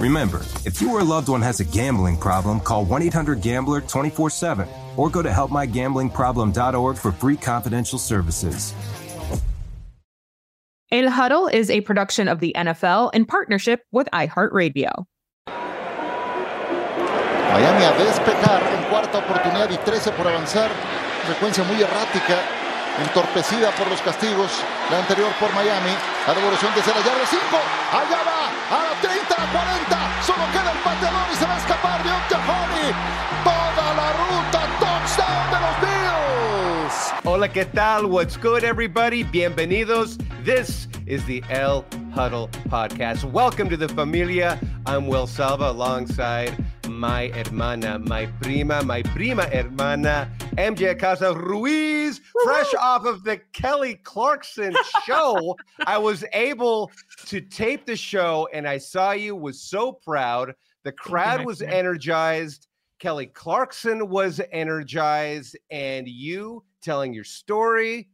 Remember, if you or a loved one has a gambling problem, call 1 800 Gambler 24 7 or go to helpmygamblingproblem.org for free confidential services. El Huddle is a production of the NFL in partnership with iHeartRadio. Miami a despejar en cuarta oportunidad y 13 por avanzar. Frecuencia muy errática, entorpecida por los castigos. La anterior por Miami. La devolución desde la yarda 5. Allá va. A la 30, a la 40. Solo queda el y se va a escapar de. Toda la ruta. Touchdown de los Bills. Hola, ¿qué tal? What's good, everybody? Bienvenidos. This is the El Huddle podcast. Welcome to the familia. I'm Will Selva alongside my hermana, my prima, my prima hermana, MJ Acosta Ruiz, fresh off of the Kelly Clarkson show. I was able to tape the show and I saw you, was so proud. The crowd was energized. Kelly Clarkson was energized, and you telling your story.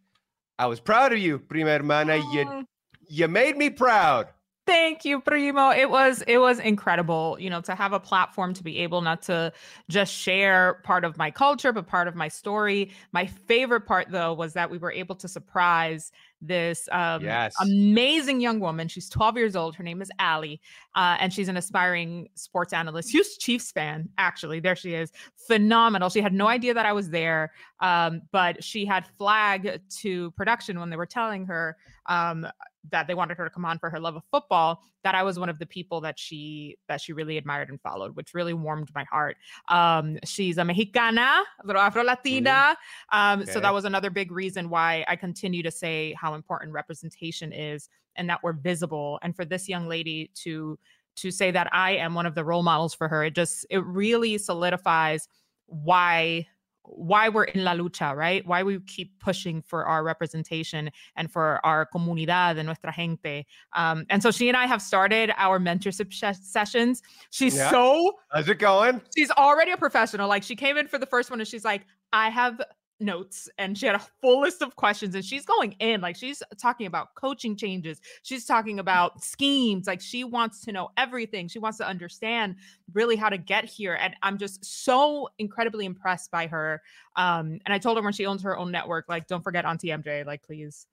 I was proud of you, prima hermana. You, you made me proud. Thank you, Primo. It was it was incredible, you know, to have a platform to be able not to just share part of my culture, but part of my story. My favorite part, though, was that we were able to surprise this um, yes. amazing young woman. She's 12 years old. Her name is Allie, uh, and she's an aspiring sports analyst. Huge Chiefs fan, actually. There she is. Phenomenal. She had no idea that I was there, um, but she had flagged to production when they were telling her um, that they wanted her to come on for her love of football that i was one of the people that she that she really admired and followed which really warmed my heart um she's a mexicana a little afro latina mm-hmm. um okay. so that was another big reason why i continue to say how important representation is and that we're visible and for this young lady to to say that i am one of the role models for her it just it really solidifies why why we're in la lucha, right? Why we keep pushing for our representation and for our comunidad and nuestra gente. Um, and so she and I have started our mentorship sh- sessions. She's yeah. so how's it going? She's already a professional. Like she came in for the first one and she's like, I have notes and she had a full list of questions and she's going in like she's talking about coaching changes she's talking about schemes like she wants to know everything she wants to understand really how to get here and i'm just so incredibly impressed by her um and i told her when she owns her own network like don't forget auntie mj like please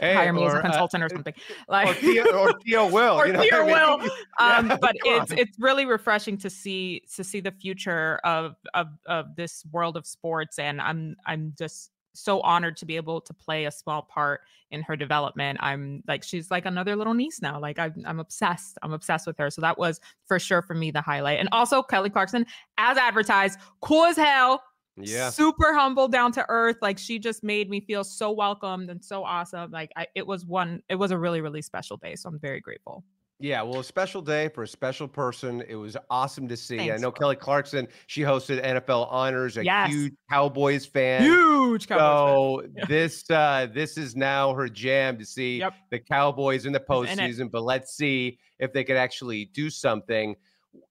Hey, hire me or, as a uh, consultant uh, or something. Like or Theo, or will, or you know I mean? will. Um, yeah, but it's on. it's really refreshing to see to see the future of of of this world of sports, and I'm I'm just so honored to be able to play a small part in her development. I'm like she's like another little niece now. Like I'm I'm obsessed. I'm obsessed with her. So that was for sure for me the highlight. And also Kelly Clarkson, as advertised, cool as hell yeah super humble down to earth like she just made me feel so welcomed and so awesome like I, it was one it was a really really special day so i'm very grateful yeah, well, a special day for a special person. It was awesome to see. Thanks, I know bro. Kelly Clarkson. She hosted NFL Honors. A yes. huge Cowboys fan. Huge Cowboys so fan. this uh, this is now her jam to see yep. the Cowboys in the postseason. But let's see if they could actually do something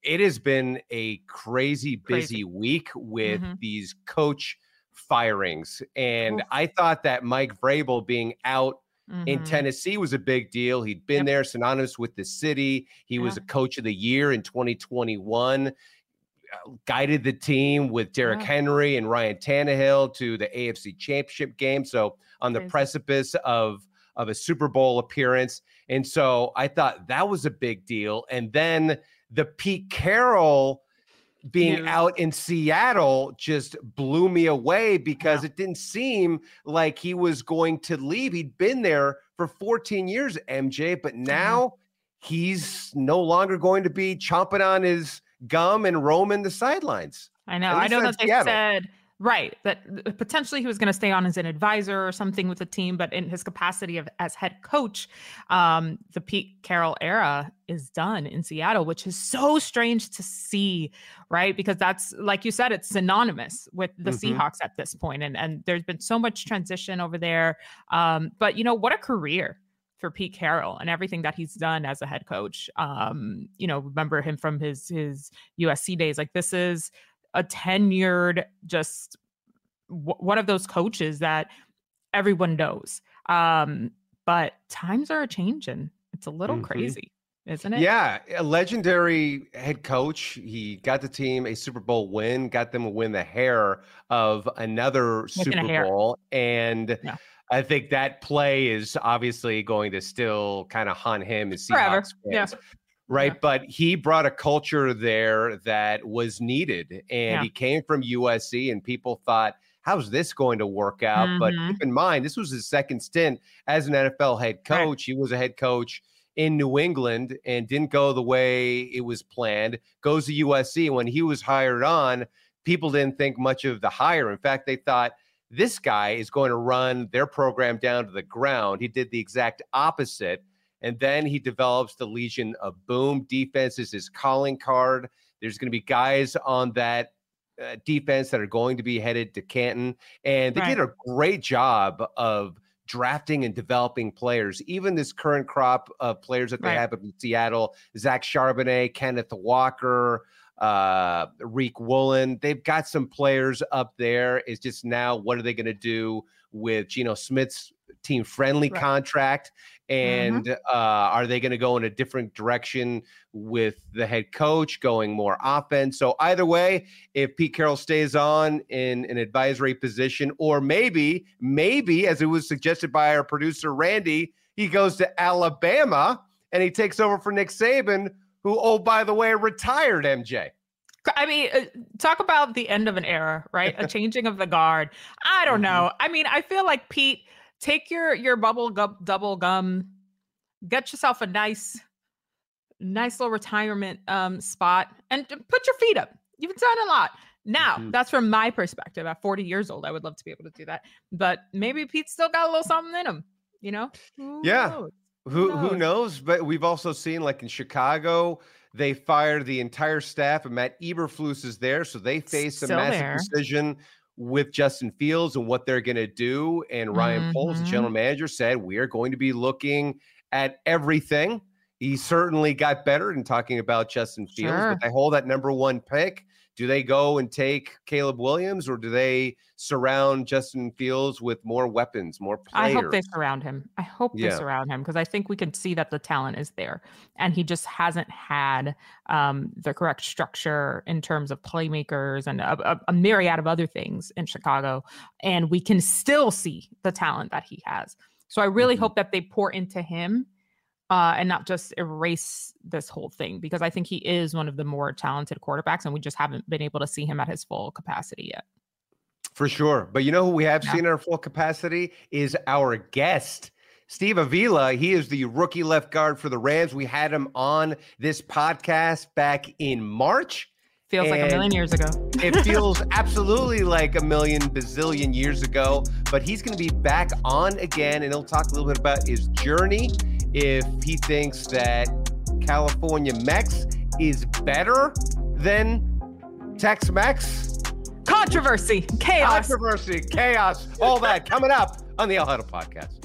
it has been a crazy busy Crazy. week with Mhm. these coach firings. And I thought that Mike Vrabel being out Mhm. in Tennessee was a big deal. He'd been Yep. there, synonymous with the city. He was a coach of the year in 2021. uh, Guided the team with Derrick Yeah. Henry and Ryan Tannehill to the AFC Championship game. So on the Crazy. precipice of of a Super Bowl appearance, and so I thought that was a big deal. And then the Pete Carroll being News. out in Seattle just blew me away because it didn't seem like he was going to leave. He'd been there for 14 years, MJ, but mm-hmm. now he's no longer going to be chomping on his gum and roaming the sidelines. I know. I know that they Seattle. said right that uh, potentially he was going to stay on as an advisor or something with the team, but in his capacity of as head coach, um, the Pete Carroll era is done in Seattle, which is so strange to see, right? Because that's like you said, it's synonymous with the Mhm. Seahawks at this point, and and there's been so much transition over there. Um, but you know what a career for Pete Carroll and everything that he's done as a head coach. Um, you know, remember him from his his USC days. Like this is a tenured, just w- one of those coaches that everyone knows. Um, but times are changing. It's a little Mhm. crazy, isn't it? Yeah, a legendary head coach. He got the team a Super Bowl win, got them to win the hair of another a Super. Bowl. And Yeah. I think that play is obviously going to still kind of haunt him as Forever. Seahawks Yeah. Right. Yeah. But he brought a culture there that was needed. And Yeah. he came from USC, and people thought, how's this going to work out? But Mhm. keep in mind, this was his second stint as an NFL head Right. coach. He was a head coach in New England and didn't go the way it was planned. Goes to USC. When he was hired on, people didn't think much of the hire. In fact, they thought this guy is going to run their program down to the ground. He did the exact opposite. And then he develops the Legion of Boom. Defense is his calling card. There's going to be guys on that uh, defense that are going to be headed to Canton. And they did a great job of drafting and developing players. Even this current crop of players that they Right. have in Seattle, Zach Charbonnet, Kenneth Walker, uh, Riq Woolen. They've got some players up there. It's just now, what are they going to do with Geno Smith's team friendly Right. contract? And uh, are they going to go in a different direction with the head coach going more offense? So, either way, if Pete Carroll stays on in an advisory position, or maybe, maybe, as it was suggested by our producer Randy, he goes to Alabama and he takes over for Nick Saban, who, oh, by the way, retired MJ. I mean, uh, talk about the end of an era, right? A changing of the guard. I don't Mhm. know. I mean, I feel like Pete, take your your bubble gum, double gum, get yourself a nice, nice little retirement um spot, and put your feet up. You've done a lot. Now, Mhm. that's from my perspective. At 40 years old, I would love to be able to do that. But maybe Pete's still got a little something in him. You know? Who Yeah. knows? Who who knows? knows? But we've also seen, like in Chicago, they fired the entire staff, and Matt Eberflus is there, so they face a massive there. decision with Justin Fields and what they're going to do. And Ryan Poles, the Mhm. general manager, said we are going to be looking at everything. He certainly got better in talking about Justin Fields, Sure. but they hold that number one pick. Do they go and take Caleb Williams, or do they surround Justin Fields with more weapons, more players? I hope they surround him. I hope they surround him because I think we can see that the talent is there, and he just hasn't had um, the correct structure in terms of playmakers and a, a, a myriad of other things in Chicago. And we can still see the talent that he has. So I really Mhm. hope that they pour into him. Uh, and not just erase this whole thing because I think he is one of the more talented quarterbacks, and we just haven't been able to see him at his full capacity yet. For sure. But you know who we have Yeah. seen at our full capacity is our guest. Steve Avila, he is the rookie left guard for the Rams. We had him on this podcast back in March. Feels like a million years ago. It feels absolutely like a million bazillion years ago, but he's going to be back on again and he'll talk a little bit about his journey. If he thinks that California Mex is better than Tex Mex, Controversy, chaos. controversy, chaos, all that coming up on the El Huddle podcast.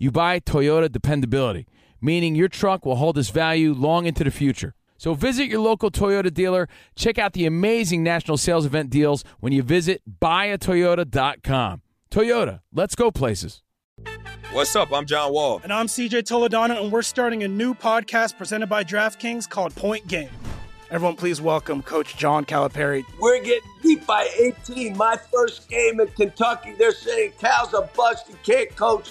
you buy Toyota dependability, meaning your truck will hold its value long into the future. So visit your local Toyota dealer. Check out the amazing national sales event deals when you visit buyatoyota.com. Toyota, let's go places. What's up? I'm John Wall. And I'm CJ Toledano, and we're starting a new podcast presented by DraftKings called Point Game. Everyone, please welcome Coach John Calipari. We're getting beat by 18. My first game in Kentucky, they're saying Cal's a bust. He can't coach.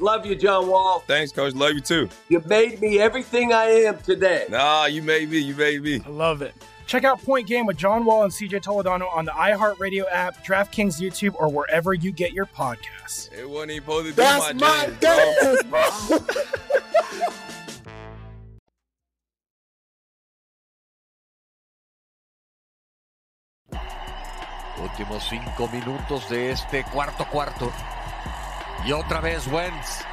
Love you, John Wall. Thanks, Coach. Love you too. You made me everything I am today. Nah, you made me. You made me. I love it. Check out Point Game with John Wall and CJ Toledano on the iHeartRadio app, DraftKings YouTube, or wherever you get your podcasts. It wasn't even supposed to be That's my, my dance, bro. Últimos cinco minutos de este cuarto cuarto. Y otra vez Wentz.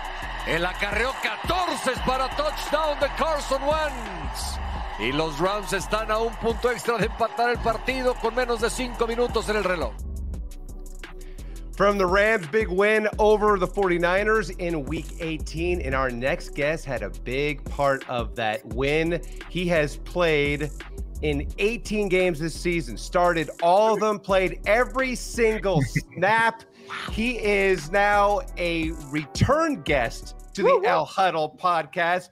El acarreo 14 para touchdown de Carson Wentz. Y los Rams están a un punto extra de empatar el partido con menos de cinco minutos en el reloj. From the Rams, big win over the 49ers in week 18. And our next guest had a big part of that win. He has played in 18 games this season, started all of them, played every single snap. He is now a return guest to the El Huddle podcast.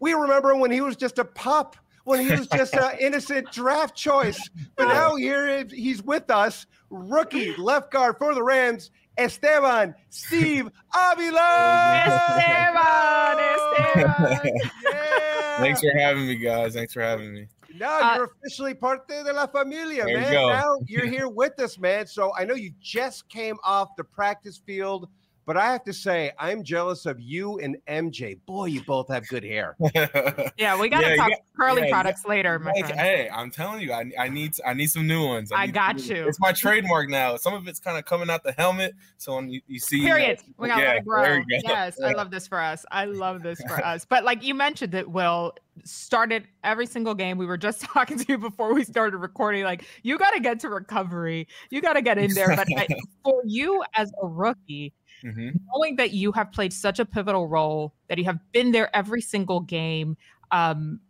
We remember when he was just a pup, when he was just an innocent draft choice. But now here he's with us, rookie left guard for the Rams, Esteban Steve Avila. Esteban, Esteban. Yeah. Thanks for having me, guys. Thanks for having me. Now Uh, you're officially parte de la familia, There you man. Now you're here with us, man. So I know you just came off the practice field, but I have to say, I'm jealous of you and MJ. Boy, you both have good hair. Yeah, we got to Yeah, talk yeah, curly yeah, products later, my Hey, friend. hey, I'm telling you, I, I need I need some new ones. I need got some you. It's my trademark now. Some of it's kind of coming out the helmet, so when you, you see Period. We gotta let it grow. go. Yes, I love this for us. I love this for us. But like you mentioned that Will started every single game. We were just talking to you before we started recording. Like you got to get to recovery. You got to get in there. But I, for you as a rookie, Mhm. knowing that you have played such a pivotal role, that you have been there every single game. Um,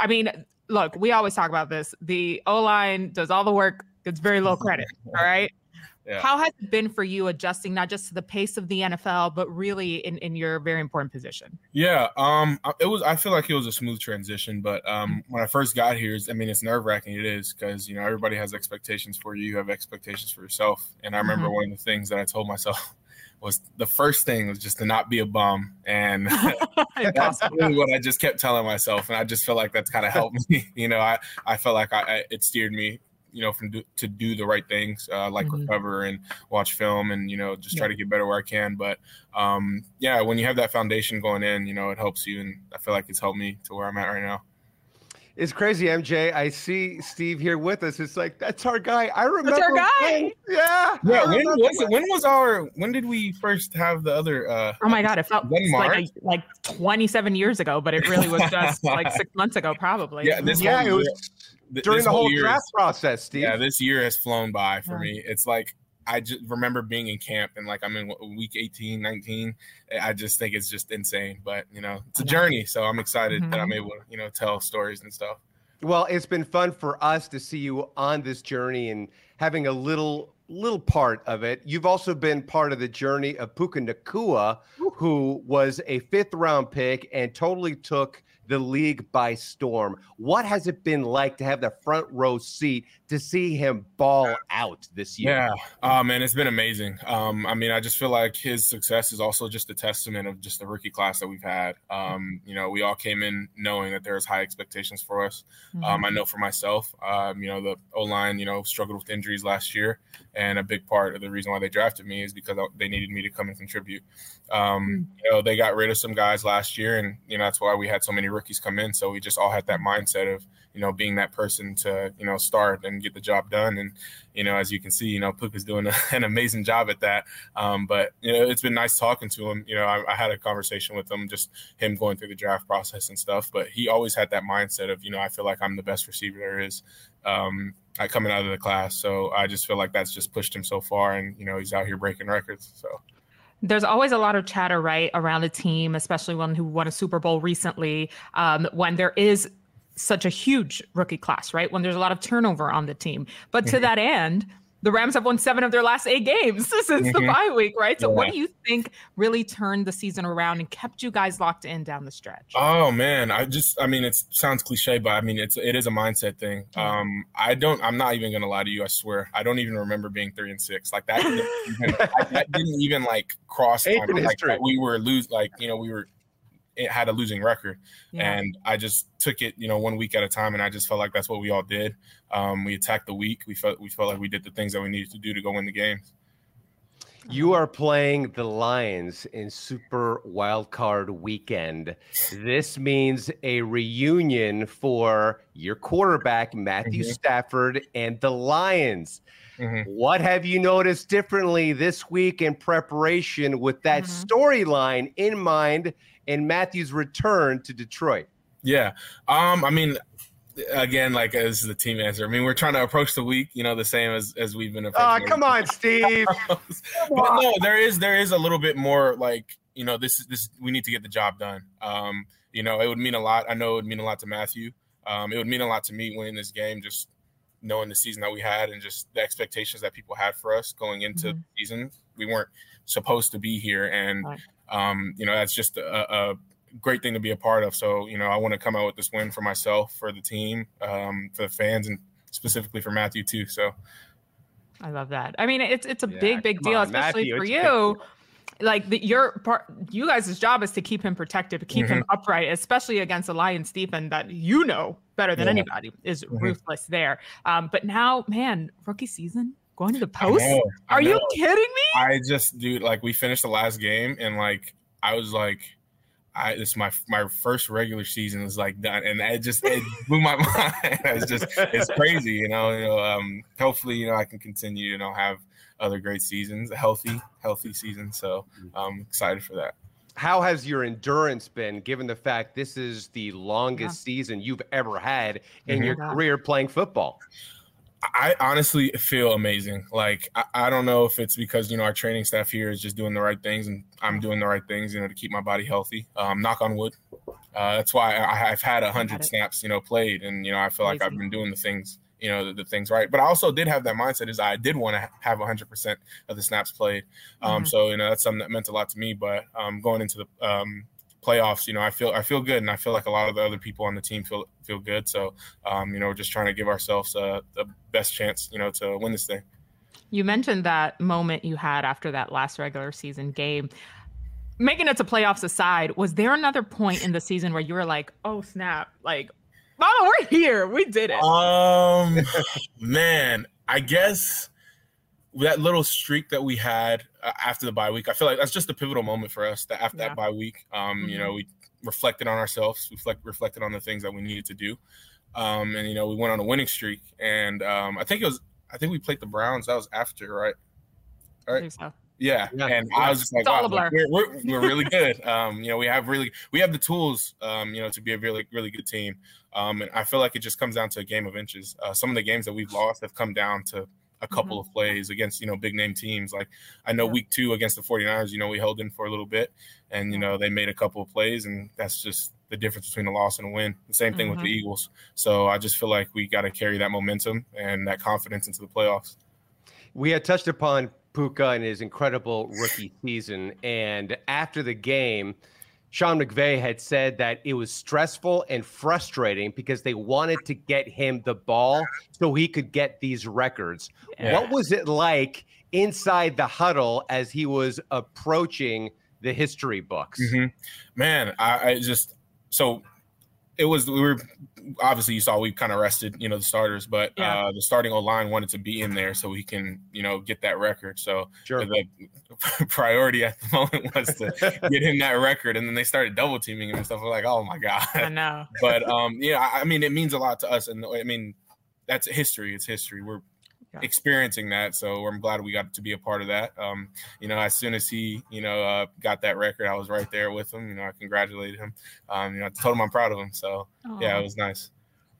I mean, look, we always talk about this. The O line does all the work. Gets very low credit. All right. Yeah. How has it been for you adjusting not just to the pace of the NFL, but really in, in your very important position? Yeah, um, I- it was. I feel like it was a smooth transition, but um, when I first got here, I mean, it's nerve wracking. It is because you know everybody has expectations for you. You have expectations for yourself, and I remember Mhm. one of the things that I told myself was the first thing was just to not be a bum, and that's really what I just kept telling myself, and I just feel like that's kind of helped me. You know, I I felt like I, I it steered me. You know, from do, to do the right things, uh, like Mhm. recover and watch film, and you know, just try to get better where I can. But um, yeah, when you have that foundation going in, you know, it helps you, and I feel like it's helped me to where I'm at right now. It's crazy, MJ. I see Steve here with us. It's like that's our guy. I remember. That's our guy. Yeah. Yeah, when was it? When was our? When did we first have the other? uh Oh my God, it felt like, a, like 27 years ago, but it really was just like six months ago, probably. Yeah, this Yeah, whole it was th- during this the whole year draft process, Steve. Yeah, this year has flown by for Yeah. me. It's like I just remember being in camp and like I'm in week 18, 19. I just think it's just insane. But you know, it's a journey. So I'm excited that Mhm. I'm able to, you know, tell stories and stuff. Well, it's been fun for us to see you on this journey and having a little little part of it. You've also been part of the journey of Puka Nacua, who was a fifth round pick and totally took the league by storm. What has it been like to have the front row seat to see him ball out this year? Yeah, oh man, it's been amazing. Um, I mean, I just feel like his success is also just a testament of just the rookie class that we've had. Um, you know, we all came in knowing that there's high expectations for us. Mm-hmm. Um, I know for myself, um, you know, the O line, you know, struggled with injuries last year, and a big part of the reason why they drafted me is because they needed me to come and contribute. Um, you know, they got rid of some guys last year, and you know that's why we had so many rookies come in. So we just all had that mindset of you know being that person to you know start and get the job done. And you know, as you can see, you know Puka's doing a, an amazing job at that. Um, but you know, it's been nice talking to him. You know, I, I had a conversation with him, just him going through the draft process and stuff. But he always had that mindset of you know I feel like I'm the best receiver there is. Um, coming out of the class, so I just feel like that's just pushed him so far, and you know he's out here breaking records. So there's always a lot of chatter right around a team especially one who won a super bowl recently um, when there is such a huge rookie class right when there's a lot of turnover on the team but to Mhm. that end the rams have won seven of their last eight games since the Mhm. bye week right so what do you think really turned the season around and kept you guys locked in down the stretch Oh man, I just I mean it sounds cliche, but I mean it's it is a mindset thing. Um I don't I'm not even gonna lie to you, I swear. I don't even remember being three and six. Like that didn't even, that didn't even like cross Eighth my in like that we were lose like you know, we were it had a losing record. Yeah. And I just took it, you know, one week at a time and I just felt like that's what we all did. Um we attacked the week. We felt we felt like we did the things that we needed to do to go win the games. You are playing the Lions in Super Wildcard Weekend. This means a reunion for your quarterback, Matthew Mhm. Stafford, and the Lions. Mhm. What have you noticed differently this week in preparation with that storyline in mind in Matthew's return to Detroit? Yeah. Um, I mean, again, like this is the team answer. I mean, we're trying to approach the week, you know, the same as as we've been approaching. Oh, come on, Steve. but no, there is there is a little bit more like you know this is this we need to get the job done. Um, you know, it would mean a lot. I know it would mean a lot to Matthew. Um, it would mean a lot to me winning this game, just knowing the season that we had and just the expectations that people had for us going into the season. We weren't supposed to be here, and um, you know that's just a, a great thing to be a part of. So you know, I want to come out with this win for myself, for the team, um, for the fans, and specifically for Matthew too. So. I love that. I mean, it's it's a Yeah, big, big deal, on, especially Matthew, for it's a big you. Like the, your part, you guys' job is to keep him protected, to keep him Mhm. upright, especially against a Lions defense that you know better than Yeah. anybody is Mhm. ruthless there. Um, but now, man, rookie season going to the post. know, Are you kidding me? I just, dude, like we finished the last game and like I was like, I this my my first regular season is like done, and it just it blew my mind. it's just it's crazy, you know. You know, um, hopefully, you know, I can continue, you know, have other great seasons, a healthy, healthy season. So I'm excited for that. How has your endurance been given the fact this is the longest season you've ever had in Mhm. your career playing football? I honestly feel amazing. Like I, I don't know if it's because you know our training staff here is just doing the right things, and I'm doing the right things, you know, to keep my body healthy. Um, knock on wood. Uh, that's why I, I've had a hundred snaps, you know, played, and you know I feel like I've been doing the things, you know, the, the things right. But I also did have that mindset is I did want to have hundred percent of the snaps played. Um, Mhm. So you know that's something that meant a lot to me. But um, going into the um, playoffs, you know, I feel I feel good, and I feel like a lot of the other people on the team feel feel good. So, um, you know, just trying to give ourselves uh, the best chance, you know, to win this thing. You mentioned that moment you had after that last regular season game. Making it to playoffs aside, was there another point in the season where you were like, "Oh snap! Like, oh, we're here. We did it." Um, man, I guess that little streak that we had uh, after the bye week, I feel like that's just a pivotal moment for us. That after Yeah. that bye week, um, you know, we reflected on ourselves, reflect, reflected on the things that we needed to do, um, and you know, we went on a winning streak. And um, I think it was, I think we played the Browns. That was after, right? Right. so. Yeah. Yeah. and I was just like, wow, a blur. we're, we're, we're really good. Um, you know, we have really we have the tools, um, you know, to be a really really good team. Um, and I feel like it just comes down to a game of inches. Uh, some of the games that we've lost have come down to a mm-hmm. couple of plays against you know big name teams. Like I know week two against the 49ers, you know, we held in for a little bit, and you know they made a couple of plays, and that's just the difference between a loss and a win. The same thing with mm-hmm. the. Eagles. So I just feel like we got to carry that momentum and that confidence into the playoffs. We had touched upon Puka and his incredible rookie season. And after the game, Sean McVay had said that it was stressful and frustrating because they wanted to get him the ball so he could get these records. Yeah. What was it like inside the huddle as he was approaching the history books? Mhm. Man, I, I just so it was we were obviously you saw we kind of rested you know the starters, but Yeah. uh, the starting O line wanted to be in there so he can you know get that record. So Sure. the priority at the moment was to get him that record, and then they started double teaming him and stuff. We're like, oh my god. I know. but um, yeah, I, I mean, it means a lot to us, and I mean, that's history. It's history. We're experiencing that, so I'm glad we got to be a part of that. Um, you know, as soon as he, you know, uh, got that record, I was right there with him. You know, I congratulated him. Um, you know, I told him I'm proud of him. So yeah, it was nice.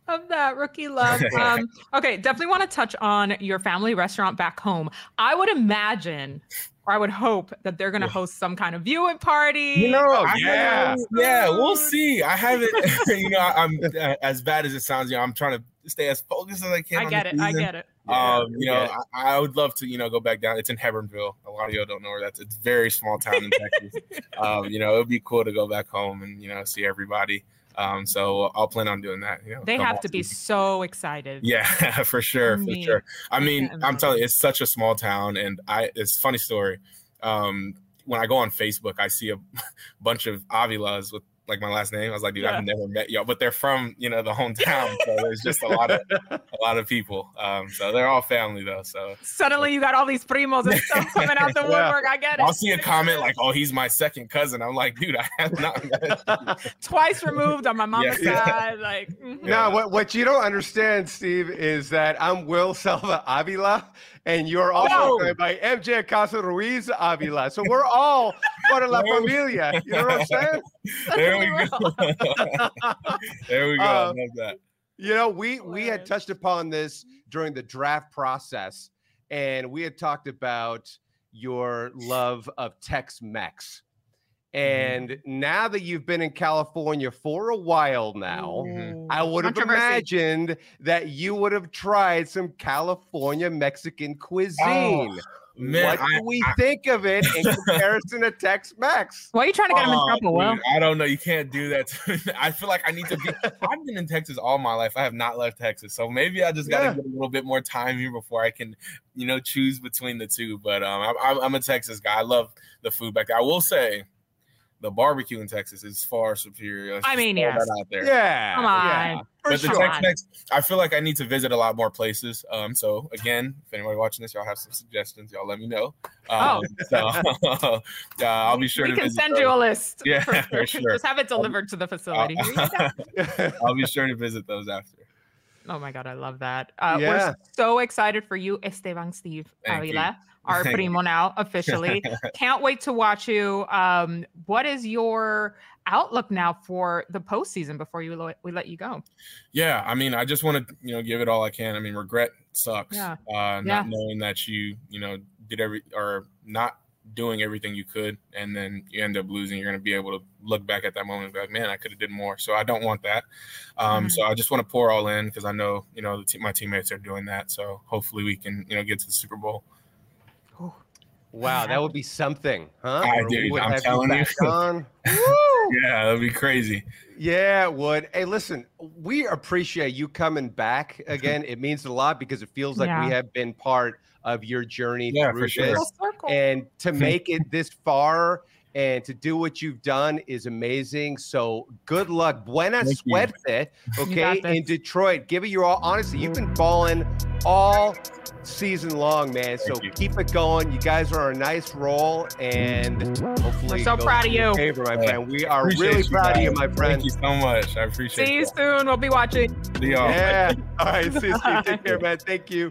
of that rookie love. Um, okay, definitely want to touch on your family restaurant back home. I would imagine, or I would hope that they're going to host some kind of viewing party. You know, Oh, yeah. yeah, we'll see. I haven't, you know, I'm uh, as bad as it sounds. You know, I'm trying to stay as focused as I can. I get it. I get it. Um, you know, yeah. I, I would love to, you know, go back down. It's in Hebbronville. A lot of y'all don't know where that's. It's a very small town in Texas. um, you know, it would be cool to go back home and you know see everybody. Um, so I'll plan on doing that. You know, They have to be season. so excited. Yeah, for sure, for Me. sure. I mean, can't I'm telling you, it's such a small town, and I. It's a funny story. Um, when I go on Facebook, I see a bunch of Avilas with like my last name. I was like, dude, Yeah. I've never met y'all, but they're from you know the hometown, so there's just a lot of a lot of people. Um, so they're all family though. So Suddenly you got all these primos and stuff coming out the Yeah. woodwork. I get it. I'll see a comment like, "Oh, he's my second cousin." I'm like, dude, I have not met. Twice removed on my mama's Yeah. side. Like, mhm. No, what, what you don't understand, Steve, is that I'm Will Selva Avila, and you're also Oh. joined by MJ Acosta Ruiz Avila. So we're all part of La Familia. You know what I'm saying? there we go. there we go. I Uh, love that. You know, we we had touched upon this during the draft process, and we had talked about your love of Tex-Mex. Mm-hmm. And now that you've been in California for a while now, Ooh. I would have imagined that you would have tried some California Mexican oh, cuisine. Man, what I- do we think of it in comparison to Tex-Mex? Why are you trying to get him in Oh, trouble, Will? dude, I don't know. You can't do that. I feel like I need to be. I've been in Texas all my life. I have not left Texas, so maybe I just got to Yeah. get a little bit more time here before I can, you know, choose between the two. But um, I'm- I'm, I'm a Texas guy. I love the food back there. I will say, the barbecue in Texas is far superior. Let's I mean, throw yes. that out there. Yeah. Come yeah. on. For but the. Tex-Mex, I feel like I need to visit a lot more places. Um, so again, if anybody watching this, y'all have some suggestions, y'all let me know. Um, so uh, I'll be sure we to can visit send those. you a list. Yeah, for for sure. Just have it delivered to the facility. Here you. I'll be sure to visit those after. Oh my god, I love that. Uh, Yeah. We're so excited for you, Esteban Steve Thank you. Avila, our Thank primo now officially. Can't wait to watch you. Um, what is your outlook now for the postseason before you lo- we let you go? Yeah, I mean, I just want to, you know, give it all I can. I mean, regret sucks. Yeah. Uh, not Yeah. knowing that you, you know, did every or not doing everything you could, and then you end up losing. You're going to be able to look back at that moment and be like, man, I could have did more. So I don't want that. Um, Mhm. So I just want to pour all in because I know, you know, the te- my teammates are doing that. So hopefully we can, you know, get to the Super Bowl. Wow, that would be something, huh? I Or we do, would I'm telling you. back on. Yeah, that'd be crazy. Yeah, it would. Hey, listen, we appreciate you coming back again. It means a lot because it feels like Yeah. we have been part of your journey Yeah, through for sure. this. Full. And to make it this far and to do what you've done is amazing. So good luck. Buena Thank you. suerte. Okay. got In. Detroit. Give it your all. Honestly, you've been balling all season long, man. So keep it going. You guys are a nice roll. And hopefully, We're so proud of you. Favor, my Hey, friend. We are Appreciate really you proud of you, my friend. Thank you so much. I appreciate it. See you that. soon. We'll be watching. See y'all. Yeah. All right. See you, Steve. Take care, man. Thank you.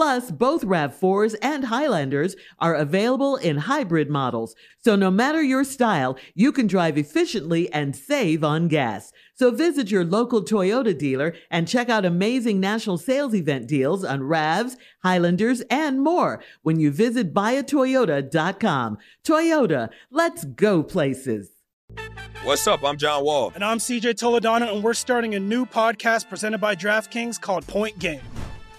Plus, both RAV4s and Highlanders are available in hybrid models, so no matter your style, you can drive efficiently and save on gas. So visit your local Toyota dealer and check out amazing national sales event deals on RAVs, Highlanders, and more when you visit buyatoyota.com. Toyota, let's go places. What's up? I'm John Wall. And I'm CJ Toledano, and we're starting a new podcast presented by DraftKings called Point Game.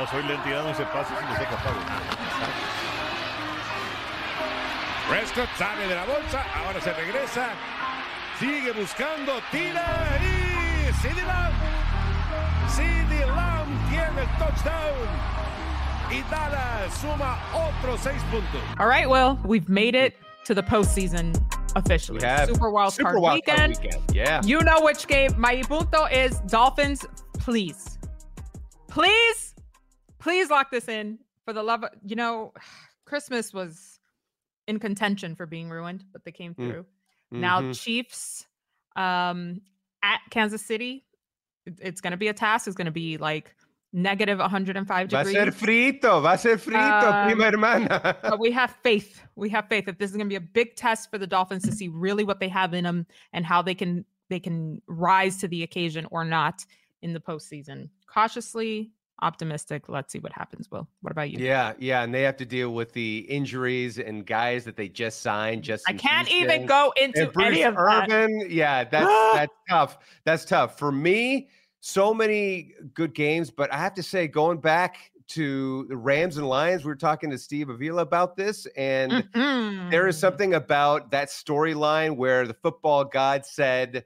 No soy la entidad, no se pase si les deja Pablo. Prescott sale de la bolsa, ahora se regresa, sigue buscando, tira y CeeDee Lamb. CeeDee Lamb tiene el touchdown. Y Dallas suma otros seis puntos. All right, well, we've made it to the postseason officially. We have Super Wild Super Card Wild Card weekend. weekend. Yeah. You know which game. My punto is Dolphins. Please, please, please lock this in for the love of you know. Christmas was in contention for being ruined, but they came Mm. through. Now Mhm. Chiefs um at Kansas City. It's going to be a task. It's going to be like negative 105 degrees. Va a ser frito, va a ser frito, Um, prima hermana. but we have faith. We have faith that this is going to be a big test for the Dolphins to see really what they have in them and how they can they can rise to the occasion or not in the postseason. Cautiously optimistic. Let's see what happens. Will, what about you? Yeah, yeah, and they have to deal with the injuries and guys that they just signed. Just I can't even go into Bruce any of that. Urban. Yeah, that's that's tough. That's tough for me. So many good games, but I have to say, going back to the Rams and Lions, we were talking to Steve Avila about this, and there is Mhm. something about that storyline where the football god said,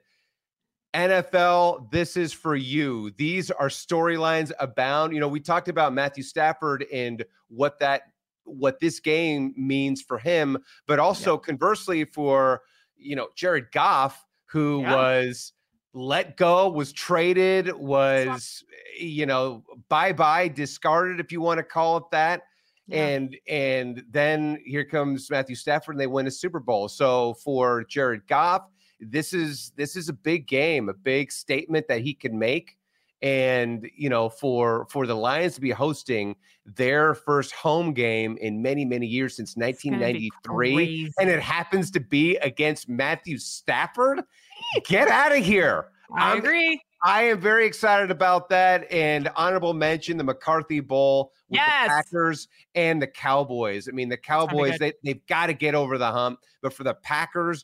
NFL, this is for you. These are storylines abound. You know, we talked about Matthew Stafford and what that what this game means for him, but also conversely for, you know, Jared Goff, who Yeah. was let go, was traded, was, you know, bye-bye, discarded, if you want to call it that. Yeah. And and then here comes Matthew Stafford and they win a Super Bowl. So for Jared Goff, this is this is a big game, a big statement that he can make. And you know, for for the Lions to be hosting their first home game in many many years since 1993, and it happens to be against Matthew Stafford, get out of here! I I'm- agree. I am very excited about that. And honorable mention the McCarthy Bowl with Yes. the Packers and the Cowboys. I mean, the Cowboys, they, they've got to get over the hump. But for the Packers,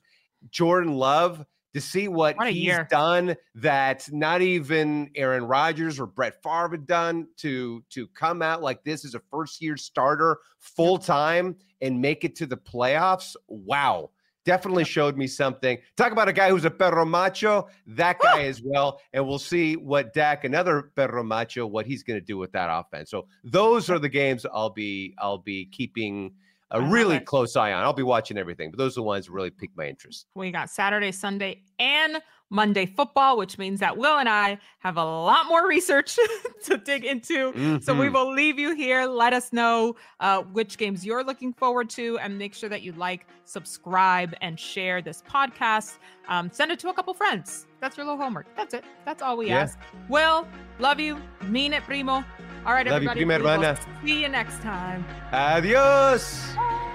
Jordan Love, to see what, What he's year. done that not even Aaron Rodgers or Brett Favre had done to, to come out like this as a first year starter full time and make it to the playoffs. Wow. definitely showed me something. Talk about a guy who's a perro macho, that guy as well. And we'll see what Dak, another perro macho, what he's going to do with that offense. So those are the games I'll be I'll be keeping a really close eye on. I'll be watching everything, but those are the ones that really pique my interest. We got Saturday, Sunday, and Monday football, which means that Will and I have a lot more research to dig into. Mm-hmm. So we mm-hmm. will leave you here. Let us know uh, which games you're looking forward to, and make sure that you like, subscribe, and share this podcast. Um, send it to a couple friends. That's your little homework. That's it. That's all we yeah. ask. Will, love you. Mean it, primo. All right, love everybody. You, prima. See you next time. Adios. Bye.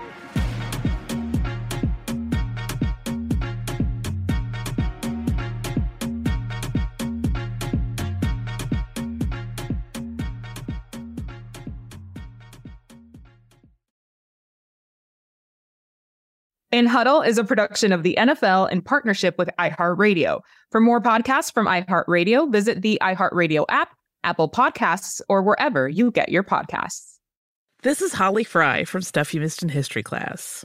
El Huddle is a production of the NFL in partnership with iHeartRadio. For more podcasts from iHeartRadio, visit the iHeartRadio app, Apple Podcasts, or wherever you get your podcasts. This is Holly Fry from Stuff You Missed in History class.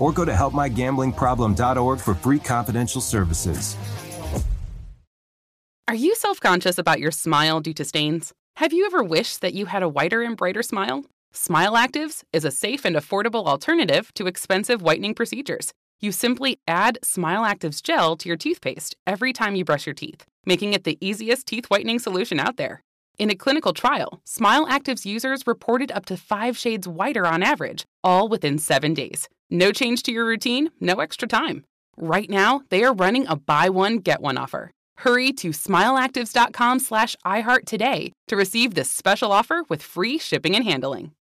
or go to helpmygamblingproblem.org for free confidential services. Are you self conscious about your smile due to stains? Have you ever wished that you had a whiter and brighter smile? Smile Actives is a safe and affordable alternative to expensive whitening procedures. You simply add Smile Actives gel to your toothpaste every time you brush your teeth, making it the easiest teeth whitening solution out there. In a clinical trial, Smile Active's users reported up to five shades whiter on average, all within seven days. No change to your routine, no extra time. Right now, they are running a buy one, get one offer. Hurry to smileactives.com slash iHeart today to receive this special offer with free shipping and handling.